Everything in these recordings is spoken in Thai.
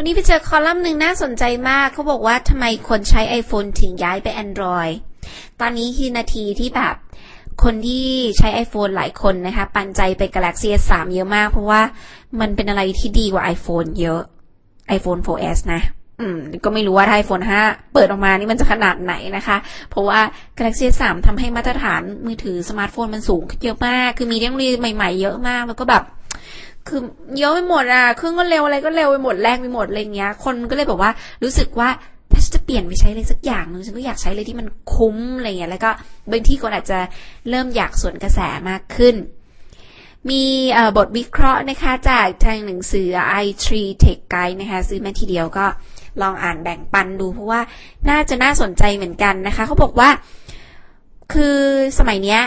วันนี้ไปเจอคอลัมน์หนึ่งน่าสนใจมาก เขาบอกว่าทำไมคนใช้ iPhone ถึงย้ายไป Android ตอนนี้คือนาทีที่แบบ คนที่ใช้ iPhone หลายคนนะคะ ปันใจไป Galaxy S3 เยอะมาก เพราะว่ามันเป็นอะไรที่ดีกว่า iPhone เยอะ iPhone 4S นะ อืม ก็ไม่รู้ว่าถ้า iPhone 5 เปิดออกมานี่มันจะขนาดไหนนะคะ เพราะว่า Galaxy S3 ทำให้มาตรฐานมือถือสมาร์ทโฟนมันสูงขึ้นเยอะมาก คือมีเทคโนโลยีใหม่ ๆ เยอะมาก แล้วก็แบบ คือเยอะไปหมดอะเครื่องก็เร็วอะไรก็เร็วไปหมดแรงไปหมดอะไรเงี้ย คนก็เลยบอกว่ารู้สึกว่าถ้าจะเปลี่ยนไปใช้อะไรสักอย่างหนึ่งฉันก็อยากใช้เลยที่มันคุ้มอะไรเงี้ยแล้วก็บางที่คนอาจจะเริ่มอยากสวนกระแสมากขึ้น มีบทวิเคราะห์นะคะ จากทางหนังสือ i3 Tech Guide นะคะ ซื้อมาทีเดียวก็ลองอ่านแบ่งปันดู เพราะว่าน่าจะน่าสนใจเหมือนกันนะคะเขาบอกว่า คือสมัยเนี้ย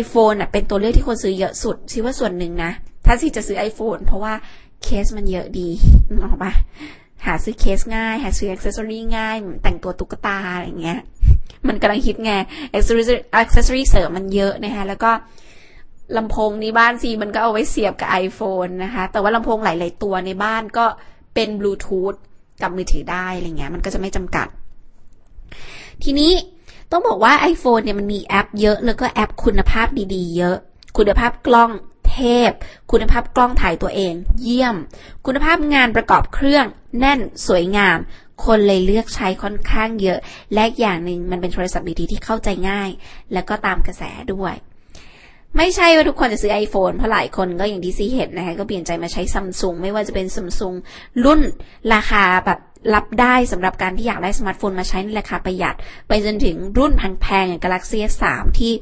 iPhone เป็นตัวเลือกที่คนซื้อเยอะสุดซีว่าส่วนหนึ่งนะ ถ้าซีจะซื้อ iPhone เพราะว่าเคสมันเยอะดีนึกออกปะหาซื้อเคสง่าย หาซื้อ accessory ง่าย แต่งตัวตุ๊กตาอะไรเงี้ย มันกำลังฮิตไง accessory เสริมมันเยอะนะคะ แล้วก็ลำโพงในบ้านซีมันก็เอาไว้เสียบกับ iPhone นะคะ แต่ว่าลำโพงหลาย ๆ ตัวในบ้านก็เป็นบลูทูธกับมือถือได้อะไรเงี้ย มันก็จะไม่จำกัด ทีนี้ต้องบอกว่า iPhone เนี่ยมันมีแอปเยอะ แล้วก็แอปคุณภาพดี ๆ เยอะ คุณภาพกล้อง เทพ คุณภาพกล้องถ่ายตัวเอง เยี่ยม คุณภาพงานประกอบเครื่อง แน่นสวยงาม คนเลยเลือกใช้ค่อนข้างเยอะ และอย่างหนึ่งมันเป็นโทรศัพท์ดีๆที่เข้าใจง่าย แล้วก็ตามกระแสด้วยไม่ใช่ว่าทุกคนจะซื้อ iPhone เพราะหลายคนก็อย่างที่ซีเห็นนะคะก็เปลี่ยนใจมาใช้ซัมซุงไม่ว่าจะเป็นซัมซุงรุ่นราคาแบบรับได้สำหรับการที่อยากได้สมาร์ทโฟนมาใช้ในราคาประหยัด ไปจนถึงรุ่นแพงๆอย่าง Galaxy S3 ที่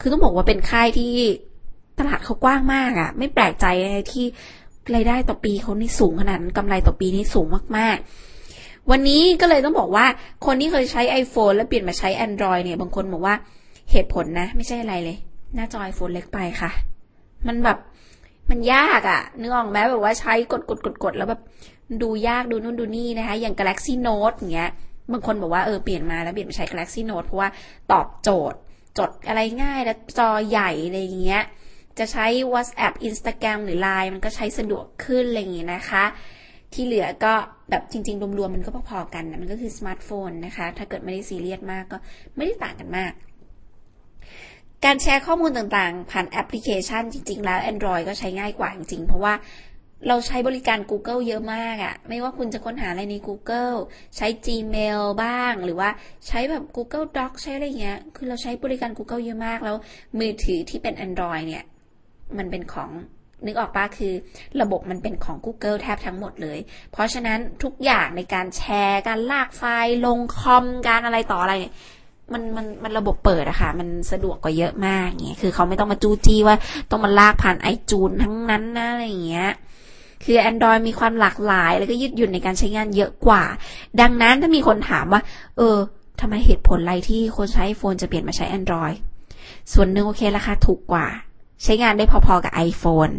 คือต้องบอกว่าเป็นค่ายที่ ตลาดเขากว้างมากอะ่ะ ไม่แปลกใจที่รายได้ต่อปีเขานี่สูงขนาดนั้นกำไรต่อปีนี่สูงมากๆ วันนี้ก็เลยต้องบอกว่า คนที่เคยใช้ iPhone แล้วเปลี่ยนมาใช้ Android เนี่ย บางคนบอกว่าเหตุผลนะ ไม่ใช่อะไรเลย หน้าจอ iPhone เล็กไปค่ะ มันแบบมันยากอะ่ะนึกออกไหมแบบว่าใช้กดกดกดกดแล้วแบบดูยากดูนู่นดูนี่นะคะ อย่าง Galaxy Note อย่างเงี้ยบางคนบอกว่าเออเปลี่ยนมาแล้วเปลี่ยนมาใช้ Galaxy Note เพราะว่าตอบโจทย์จดอะไรง่ายแล้วจอใหญ่อะไรอย่างเงี้ย จะใช้ WhatsApp Instagram หรือ Line มันก็ใช้สะดวกขึ้นอะไรอย่างงี้นะคะ ที่เหลือก็แบบจริง ๆ รวมๆมันก็พอๆกันนะมันก็คือสมาร์ทโฟนนะคะ ถ้าเกิดไม่ได้ซีเรียสมากก็ไม่ได้ต่างกันมาก การแชร์ข้อมูลต่างๆ ผ่านแอปพลิเคชันจริง ๆ แล้ว Android ก็ใช้ง่ายกว่าจริงๆ เพราะว่าเราใช้บริการ Google เยอะมากอะไม่ว่าคุณจะค้นหาอะไรใน Google ใช้ Gmail บ้าง หรือว่าใช้แบบ Google docs ใช้อะไรเงี้ย คือเราใช้บริการ Google เยอะมากแล้ว มือถือที่เป็น Android เนี่ย มันเป็นของนึกออกปะคือระบบมันเป็นของ Google แทบทั้งหมดเลย เพราะฉะนั้นทุกอย่างในการแชร์การลากไฟล์ลงคอมการอะไรต่ออะไรมันมันมันระบบเปิดอะค่ะ มันสะดวกกว่าเยอะมากเงี้ยคือเขาไม่ต้องมาจู้จี้ว่าต้องมาลากผ่านไอจูนทั้งนั้นนะอะไรเงี้ยคือ Android มีความหลากหลาย แล้วก็ยืดหยุ่นในการใช้งานเยอะกว่า ดังนั้นถ้ามีคนถามว่า เออทำไมเหตุผลอะไรที่คนใช้ iPhone จะเปลี่ยนมาใช้ Android ส่วนหนึ่งโอเคราคาถูกกว่า ใช้งานได้พอๆกับ iPhone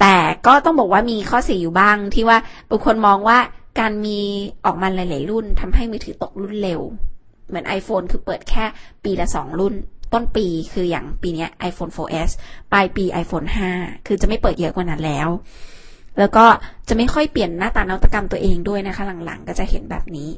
แต่ก็ต้องบอกว่ามีข้อเสียอยู่บ้างที่ว่าบางคนมองว่าการมีออกมาหลาย ๆ รุ่นทำให้มือถือตกรุ่นเร็ว เหมือน iPhone คือเปิดแค่ปีละสองรุ่น ต้นปีคืออย่างปีนี้ iPhone 4S ปลายปี iPhone 5 คือจะไม่เปิดเยอะกว่านั้นแล้ว แล้วก็จะไม่ค่อยเปลี่ยนหน้าตานวัตกรรมตัวเองด้วยนะคะ หลัง ๆ ก็จะเห็นแบบนี้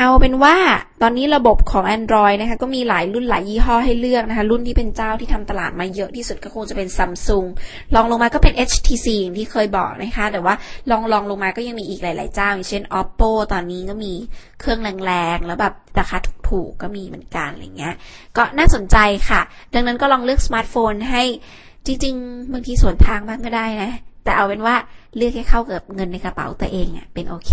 เอาเป็นว่าตอนนี้ระบบของ Android นะคะก็มีหลายรุ่นหลายยี่ห้อให้เลือกนะคะ รุ่นที่เป็นเจ้าที่ทำตลาดมาเยอะที่สุดก็คงจะเป็น Samsung ลองลงมาก็เป็น HTC อย่างที่เคยบอกนะคะ แต่ว่าลองลองลงมาก็ยังมีอีกหลาย ๆ เจ้า อย่างเช่น Oppo ตอนนี้ก็มีเครื่องแรงๆ แล้วแบบราคาถูกๆ ก็มีเหมือนกันอะไรเงี้ย ก็น่าสนใจค่ะ ดังนั้นก็ลองเลือกสมาร์ทโฟนให้จริง ๆ บางทีสวนทางบ้างก็ได้นะ แต่เอาเป็นว่าเลือกให้เข้ากับเงินในกระเป๋าตัวเองอะเป็นโอเค